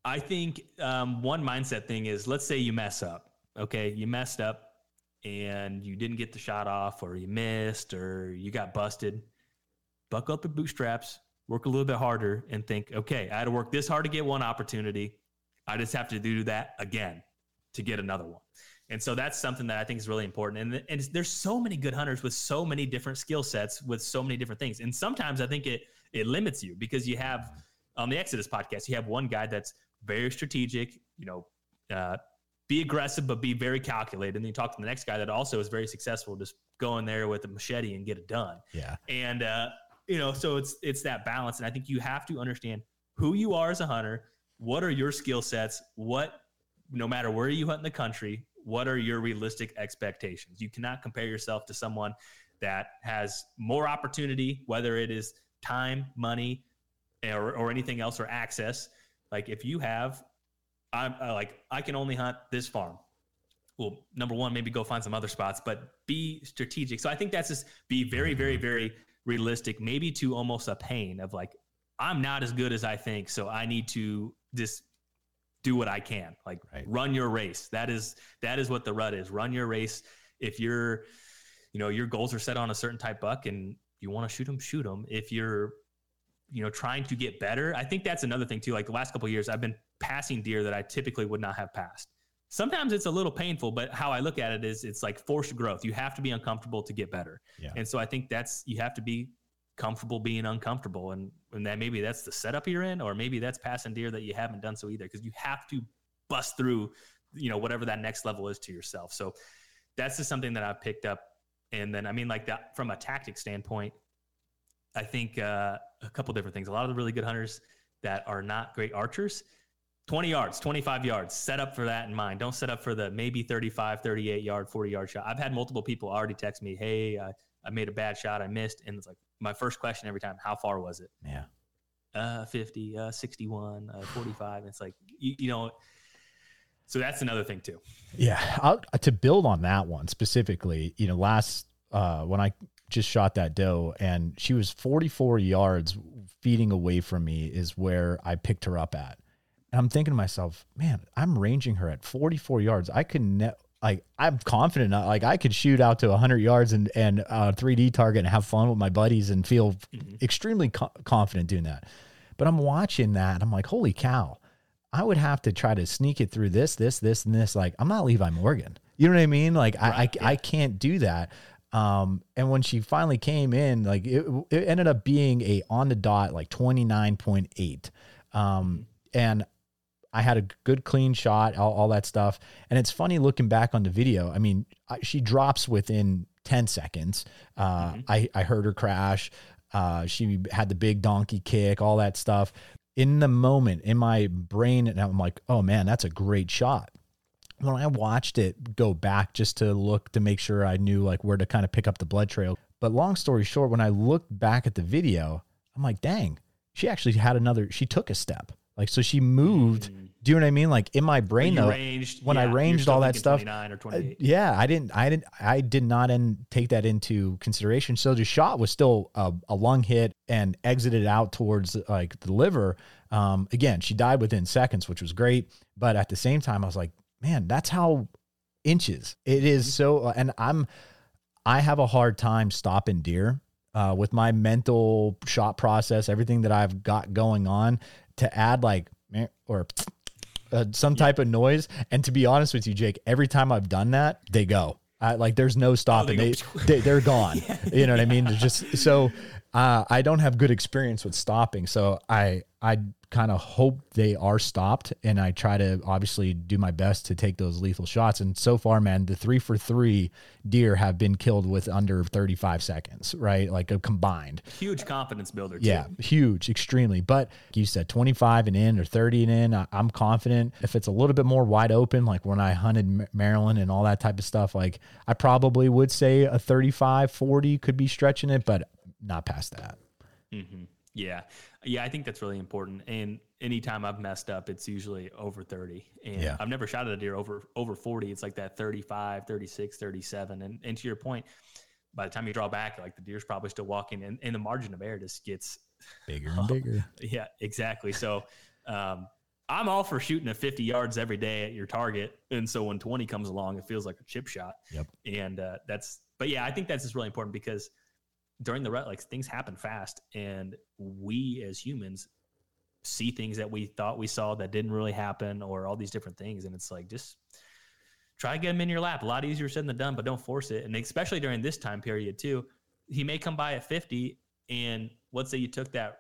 I think um, one mindset thing is, let's say you mess up, okay, you messed up and you didn't get the shot off, or you missed, or you got busted, buckle up your bootstraps, work a little bit harder, and think, okay, I had to work this hard to get one opportunity. I just have to do that again to get another one. And so that's something that I think is really important. And, and there's so many good hunters with so many different skill sets with so many different things. And sometimes I think it it limits you because you have on the Exodus podcast, you have one guy that's very strategic, you know, uh, be aggressive, but be very calculated. And then you talk to the next guy that also is very successful, just go in there with a machete and get it done. Yeah. And, uh, you know, so it's, it's that balance. And I think you have to understand who you are as a hunter. What are your skill sets? What, no matter where you hunt in the country, what are your realistic expectations? You cannot compare yourself to someone that has more opportunity, whether it is time, money, or, or anything else or access. Like if you have I'm uh, like, I can only hunt this farm. Well, number one, maybe go find some other spots, but be strategic. So I think that's just be very, very, mm-hmm. very realistic, maybe to almost a pain of like, I'm not as good as I think. So I need to just do what I can. Like right. run your race. That is that is what the rut is. Run your race. If you're, you know, your goals are set on a certain type buck and you want to shoot them, shoot them. If you're you know trying to get better i think that's another thing too like the last couple years i've been passing deer that i typically would not have passed. Sometimes it's a little painful but how i look at it is it's like forced growth. You have to be uncomfortable to get better. Yeah. and so i think that's you have to be comfortable being uncomfortable. And and that maybe that's the setup you're in or maybe that's passing deer that you haven't done so either because you have to bust through you know whatever that next level is to yourself. So that's just something that i've picked up. And then i mean like that from a tactic standpoint I think uh, a couple different things. A lot of the really good hunters that are not great archers, 20 yards, 25 yards, set up for that in mind. Don't set up for the maybe 35, 38 yard, 40 yard shot. I've had multiple people already text me, Hey, I, I made a bad shot. I missed. And it's like my first question every time, how far was it? Yeah. Uh, 50, uh, 61, uh, 45. It's like, you, you know, so that's another thing too. Yeah. I'll, to build on that one specifically, you know, last, uh, when I just shot that doe and she was 44 yards feeding away from me is where I picked her up at. And I'm thinking to myself, man, I'm ranging her at 44 yards. I can ne- like I'm confident like I could shoot out to 100 yards and and uh 3D target and have fun with my buddies and feel mm-hmm. extremely co- confident doing that. But I'm watching that I'm like, holy cow. I would have to try to sneak it through this, this, this, and this. Like, I'm not Levi Morgan. You know what I mean? Like, right, I, I, yeah. I can't do that. Um, and when she finally came in, like it, it ended up being a on the dot, like 29.8. Um, and I had a good clean shot, all, all, that stuff. And it's funny looking back on the video. I mean, I, she drops within 10 seconds. Uh, mm-hmm. I, I heard her crash. Uh, she had the big donkey kick, all that stuff. In the moment, in my brain, and I'm like, oh man, that's a great shot when I watched it go back just to look to make sure I knew like where to kind of pick up the blood trail. But long story short, when I looked back at the video, I'm like, dang, she actually had another, she took a step. Like so she moved. Do you know what I mean? Like in my brain When though, ranged, when I yeah, you're ranged all that stuff, uh, yeah, I didn't, I didn't, I did not in, take that into consideration. So the shot was still a, a lung hit and exited out towards like the liver. Um, again, she died within seconds, which was great. But at the same time, I was like, man, that's how inches it is. So, uh, and I'm, I have a hard time stopping deer uh, with my mental shot process, everything that I've got going on to add like or uh, some type of noise. And to be honest with you, Jake, every time I've done that, they go. I, like there's no stopping. they they, they they're gone. You know what I mean? They're just so uh, I don't have good experience with stopping. So I I kind of hope they are stopped, and I try to obviously do my best to take those lethal shots. And so far, man, the three for three deer have been killed with under 35 seconds, right? Like a combined. Huge confidence builder. Too. Yeah, huge, extremely. But like you said 25 and in or 30 and in, I, I'm confident. If it's a little bit more wide open, like when I hunted Maryland and all that type of stuff, like I probably would say a 35, 40 could be stretching it, but not past that. hmm Yeah. Yeah. I think that's really important. And anytime I've messed up, it's usually over 30. And Yeah. I've never shot at a deer over, over 40. It's like that 35, 36, 37. And, and to your point, by the time you draw back, like the deer's probably still walking and, and the margin of error just gets, Bigger and bigger. yeah, exactly. So, um, I'm all for shooting at 50 yards every day at your target. And so when 20 comes along, it feels like a chip shot. Yep. And uh, that's, but yeah, I think that's just really important because during the rut, like things happen fast, and we as humans see things that we thought we saw that didn't really happen, or all these different things. And it's like just try to get them in your lap. A lot easier said than done, but don't force it. And especially during this time period too, he may come by at 50, and let's say you took that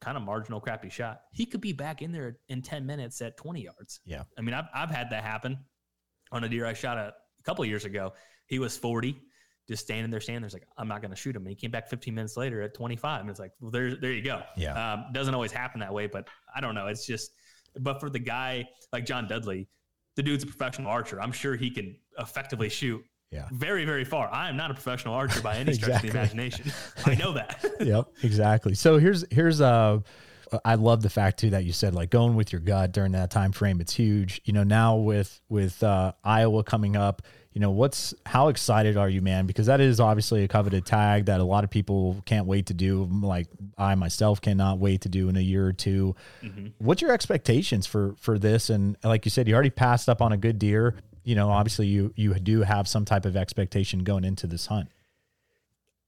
kind of marginal crappy shot, he could be back in there in 10 minutes at 20 yards. Yeah. I mean, I've, I've had that happen on a deer I shot a, a couple of years ago. He was 40, just standing there, standing there. It's like, I'm not going to shoot him. And he came back 15 minutes later at 25. And it's like, well, there, there you go. Yeah. Um, doesn't always happen that way, but I don't know. It's just, but for the guy like John Dudley, the dude's a professional archer. I'm sure he can effectively shoot Yeah. very, very far. I am not a professional archer by any stretch Exactly. of the imagination. I know that. yep, exactly. So here's here's uh I love the fact too that you said like going with your gut during that time frame. It's huge. You know, now with with uh, Iowa coming up, you know, what's how excited are you, man? Because that is obviously a coveted tag that a lot of people can't wait to do. Like I myself cannot wait to do in a year or 2 What's your expectations for for this? And like you said, you already passed up on a good deer. You know, obviously you you do have some type of expectation going into this hunt.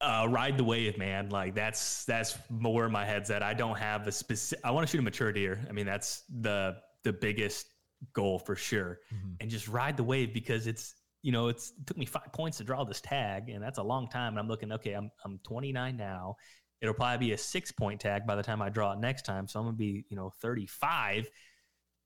uh, ride the wave, man. Like that's that's where my head's at. I don't have a specific. I want to shoot a mature deer. I mean, that's the the biggest goal for sure. And just ride the wave because it's you know it's it took me five points to draw this tag, and that's a long time. And I'm looking, okay, I'm I'm 29 now. It'll probably be a six point tag by the time I draw it next time. So I'm gonna be you know 35.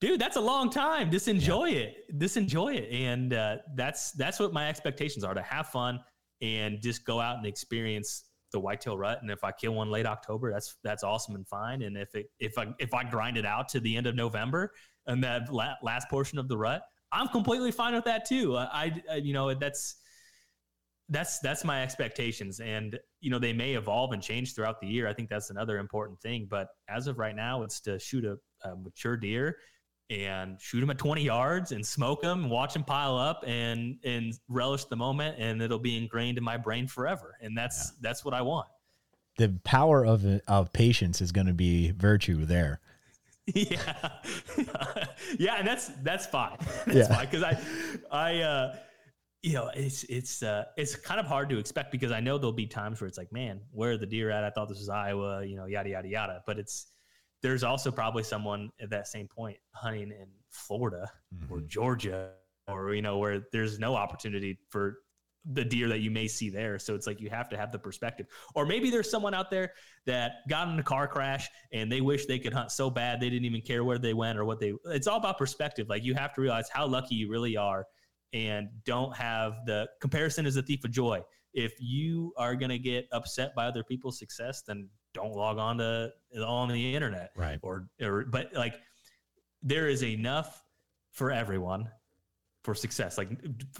Dude, that's a long time. Just enjoy it. Just enjoy it, and uh, that's that's what my expectations are to have fun and just go out and experience the whitetail rut. And if I kill one late October, that's that's awesome and fine. And if it if I if I grind it out to the end of November and that la- last portion of the rut, I'm completely fine with that too. I, I you know that's that's that's my expectations. And you know they may evolve and change throughout the year. I think that's another important thing. But as of right now it's to shoot a, a mature deer and shoot them at 20 yards and smoke them and watch them pile up and and relish the moment. And it'll be ingrained in my brain forever. And that's that's what i want. The power of of patience is going to be virtue there. yeah. Yeah and that's that's fine. That's Yeah. fine because i i uh you know it's it's uh it's kind of hard to expect because i know there'll be times where it's like man where are the deer at? I thought this was iowa you know yada yada yada. But it's there's also probably someone at that same point hunting in florida or georgia or you know where there's no opportunity for the deer that you may see there. So it's like you have to have the perspective. Or maybe there's someone out there that got in a car crash and they wish they could hunt so bad they didn't even care where they went or what they it's all about perspective. Like you have to realize how lucky you really are and don't have the comparison is a thief of joy. If you are going to get upset by other people's success then don't log on to on the internet. Right. or or but like there is enough for everyone for success like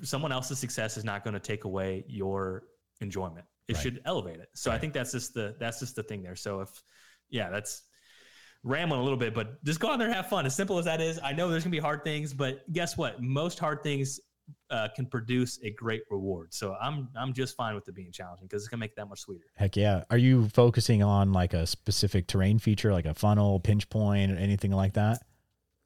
someone else's success is not going to take away your enjoyment it Right. should elevate it so i think that's just the that's just the thing there so if yeah that's rambling a little bit, but just go out there and have fun. As simple as that is, I know there's gonna be hard things, but guess what? Most hard things uh, can produce a great reward. So I'm I'm just fine with it being challenging because it's gonna make it that much sweeter. Heck yeah! Are you focusing on like a specific terrain feature, like a funnel, pinch point, or anything like that?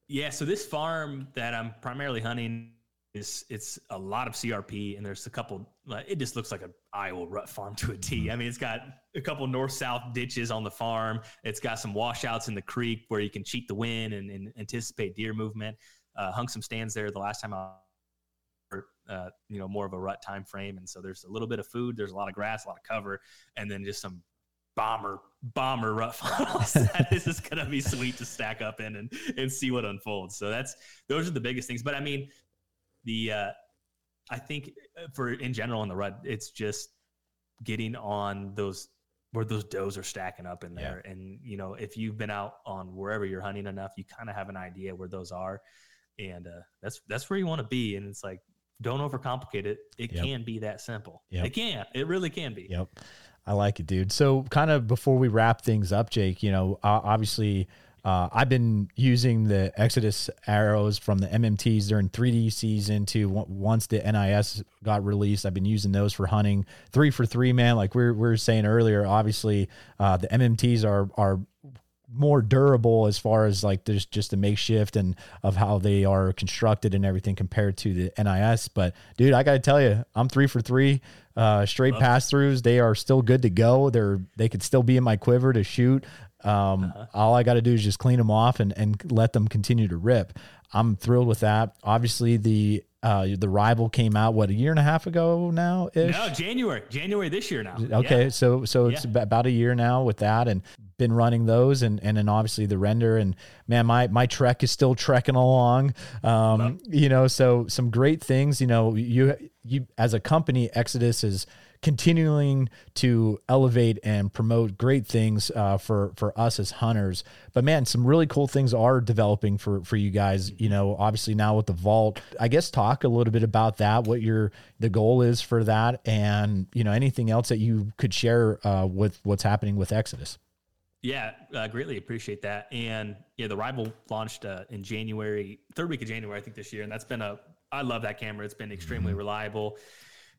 Yeah. So this farm that I'm primarily hunting is it's a lot of CRP, and there's a couple. It just looks like an Iowa rut farm to a T. Mm-hmm. Mean, it's got a couple north south ditches on the farm. It's got some washouts in the creek where you can cheat the wind and, and anticipate deer movement. Uh, hung some stands there the last time I uh, you know more of a rut time frame and so there's a little bit of food there's a lot of grass a lot of cover and then just some bomber bomber rut funnels this is going to be sweet to stack up in and and see what unfolds so that's those are the biggest things but i mean the uh i think uh, for in general in the rut it's just getting on those where those does are stacking up in there yeah. and you know if you've been out on wherever you're hunting enough you kind of have an idea where those are and uh, that's that's where you want to be and it's like don't overcomplicate it. It yep. can be that simple. Yep. It can. It really can be. Yep. I like it, dude. So, kind of before we wrap things up, Jake, you know, obviously, uh, I've been using the Exodus arrows from the MMTs during 3D season to once the NIS got released. I've been using those for hunting three for three, man. Like we were, we are saying earlier, obviously, uh, the MMTs are are more durable as far as like there's just a makeshift and of how they are constructed and everything compared to the NIS. But dude, I gotta tell you, I'm three for three. Uh, straight pass throughs, they are still good to go. They're they could still be in my quiver to shoot. Um, uh-huh. All I got to do is just clean them off and and let them continue to rip. I'm thrilled with that. Obviously, the uh, the rival came out what a year and a half ago now ish. No, January, January this year now. Okay, yeah. so so it's yeah. about a year now with that, and been running those, and and then obviously the render, and man, my my trek is still trekking along. Um, you know, so some great things. You know, you you as a company, Exodus is continuing to elevate and promote great things uh, for for us as hunters. But man, some really cool things are developing for for you guys. You know, obviously now with the vault, I guess talk a little bit about that. What your the goal is for that, and you know anything else that you could share uh, with what's happening with Exodus. Yeah, uh, greatly appreciate that. And yeah, the rival launched uh, in January, third week of January, I think this year, and that's been a. I love that camera. It's been extremely mm-hmm. reliable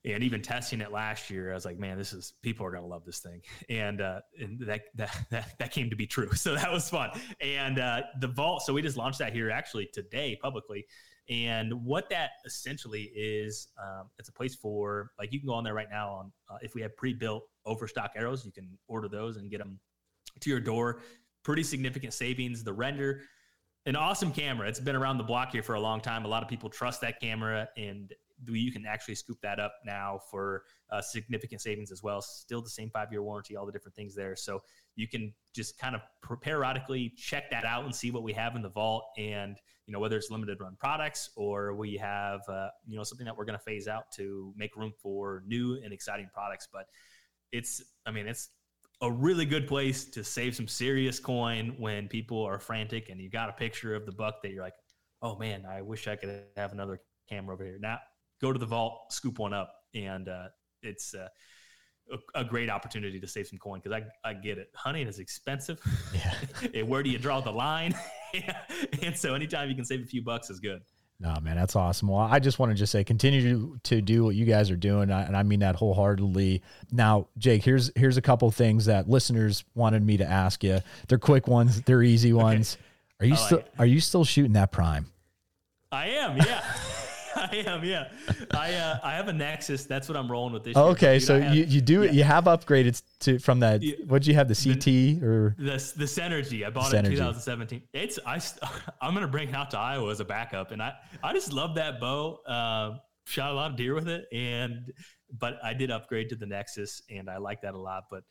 and even testing it last year, I was like, man, this is people are gonna love this thing, and uh, and that, that that that came to be true. So that was fun. And uh, the vault, so we just launched that here actually today publicly. And what that essentially is, um, it's a place for like you can go on there right now on uh, if we have pre-built overstock arrows, you can order those and get them to your door. Pretty significant savings. The render, an awesome camera. It's been around the block here for a long time. A lot of people trust that camera, and you can actually scoop that up now for uh, significant savings as well. Still the same five year warranty, all the different things there. So you can just kind of periodically check that out and see what we have in the vault, and you know whether it's limited run products or we have uh, you know something that we're going to phase out to make room for new and exciting products. But it's, I mean, it's a really good place to save some serious coin when people are frantic and you got a picture of the buck that you're like, oh man, I wish I could have another camera over here. Now go to the vault, scoop one up, and uh, it's uh, a, a, great opportunity to save some coin because I, I get it. Hunting is expensive. Yeah. and where do you draw the line? and so anytime you can save a few bucks is good. No, man, that's awesome. Well, I just want to just say, continue to, to do what you guys are doing, and I mean that wholeheartedly. Now, Jake, here's here's a couple things that listeners wanted me to ask you. They're quick ones, they're easy ones. Okay. Are you like still it. Are you still shooting that prime? I am, yeah. I am, yeah. I uh, I have a Nexus. That's what I'm rolling with this. year. okay, so have, you, you do yeah. you have upgraded to from that. What did you have? The CT the, or the the Centergy? I bought Centergy. it in 2017. It's I I'm gonna bring it out to Iowa as a backup, and I I just love that bow. Uh, shot a lot of deer with it, and but I did upgrade to the Nexus, and I like that a lot. But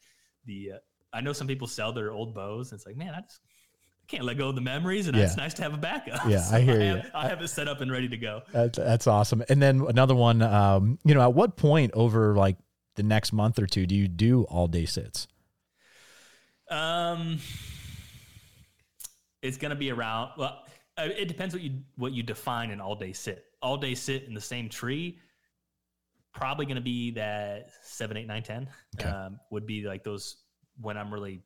the uh, I know some people sell their old bows, and it's like, man, I just can't let go of the memories, and yeah. it's nice to have a backup. Yeah, so I hear I have, you. I have it set up and ready to go. That's, that's awesome. And then another one, um, you know, at what point over like the next month or two do you do all day sits? Um, it's going to be around. Well, uh, it depends what you what you define an all day sit. All day sit in the same tree. Probably going to be that seven, eight, nine, ten. Okay. Um, would be like those when I'm really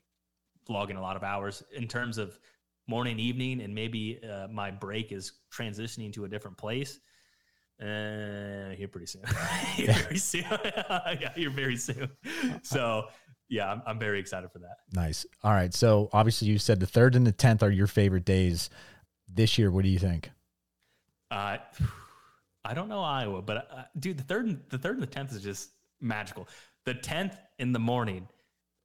logging a lot of hours in terms of morning, evening, and maybe uh, my break is transitioning to a different place. Uh, here pretty soon. here very soon. yeah, here very soon. So yeah, I'm, I'm very excited for that. Nice. All right. So obviously, you said the third and the tenth are your favorite days this year. What do you think? Uh, I don't know Iowa, but uh, dude, the third and the third and the tenth is just magical. The tenth in the morning,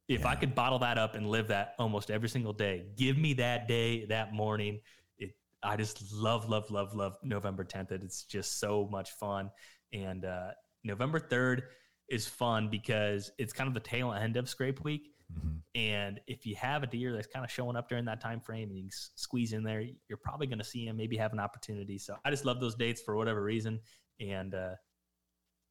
if yeah. I could bottle that up and live that almost every single day, give me that day, that morning. It, I just love, love, love, love November tenth. It's just so much fun, and uh, November third is fun because it's kind of the tail end of scrape week. Mm-hmm. And if you have a deer that's kind of showing up during that time frame and you squeeze in there, you're probably going to see him, maybe have an opportunity. So I just love those dates for whatever reason. And uh,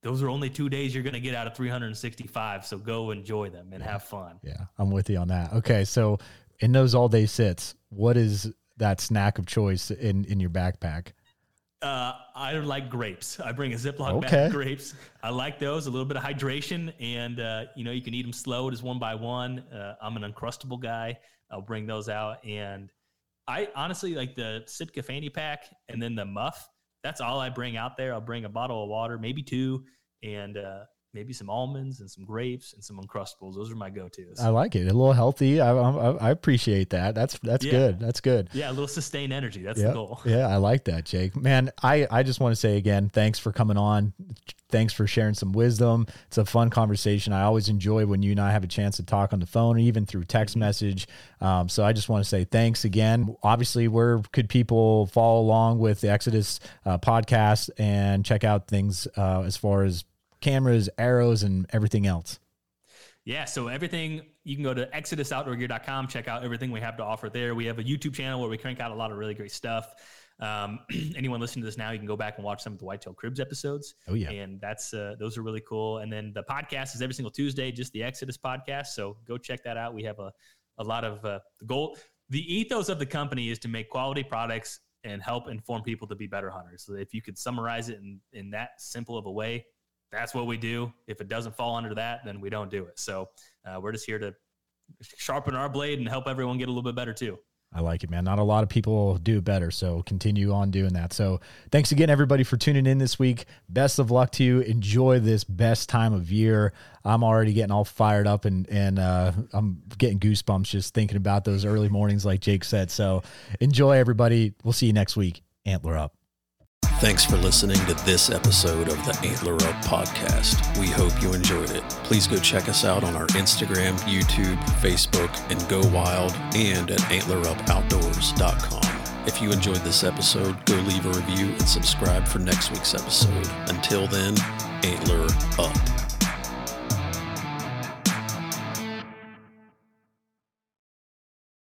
those are only two days you're going to get out of 365. So go enjoy them and have fun. Yeah, I'm with you on that. Okay. So in those all day sits, what is that snack of choice in, in your backpack? Uh, I like grapes. I bring a Ziploc okay. bag of grapes. I like those. A little bit of hydration, and uh, you know you can eat them slow, just one by one. Uh, I'm an uncrustable guy. I'll bring those out, and I honestly like the Sitka fanny pack, and then the muff. That's all I bring out there. I'll bring a bottle of water, maybe two, and uh, maybe some almonds and some grapes and some uncrustables. Those are my go-tos. I like it. A little healthy. I, I, I appreciate that. That's that's yeah. good. That's good. Yeah, a little sustained energy. That's yep. the goal. Yeah, I like that, Jake. Man, I I just want to say again, thanks for coming on. Thanks for sharing some wisdom. It's a fun conversation. I always enjoy when you and I have a chance to talk on the phone or even through text mm-hmm. message. Um, so I just want to say thanks again. Obviously, where could people follow along with the Exodus uh, podcast and check out things uh, as far as cameras, arrows, and everything else? Yeah, so everything you can go to exodusoutdoorgear.com, check out everything we have to offer there. We have a YouTube channel where we crank out a lot of really great stuff. Um, anyone listening to this now, you can go back and watch some of the Whitetail Cribs episodes. Oh yeah, and that's uh, those are really cool. And then the podcast is every single Tuesday, just the Exodus podcast. So go check that out. We have a a lot of uh, the goal. The ethos of the company is to make quality products and help inform people to be better hunters. So if you could summarize it in in that simple of a way, that's what we do. If it doesn't fall under that, then we don't do it. So uh, we're just here to sharpen our blade and help everyone get a little bit better too. I like it, man. Not a lot of people do better. So continue on doing that. So thanks again, everybody, for tuning in this week. Best of luck to you. Enjoy this best time of year. I'm already getting all fired up and, and uh, I'm getting goosebumps just thinking about those early mornings, like Jake said. So enjoy, everybody. We'll see you next week. Antler up. Thanks for listening to this episode of the Antler Up podcast. We hope you enjoyed it. Please go check us out on our Instagram, YouTube, Facebook, and Go Wild, and at antlerupoutdoors.com. If you enjoyed this episode, go leave a review and subscribe for next week's episode. Until then, Antler Up.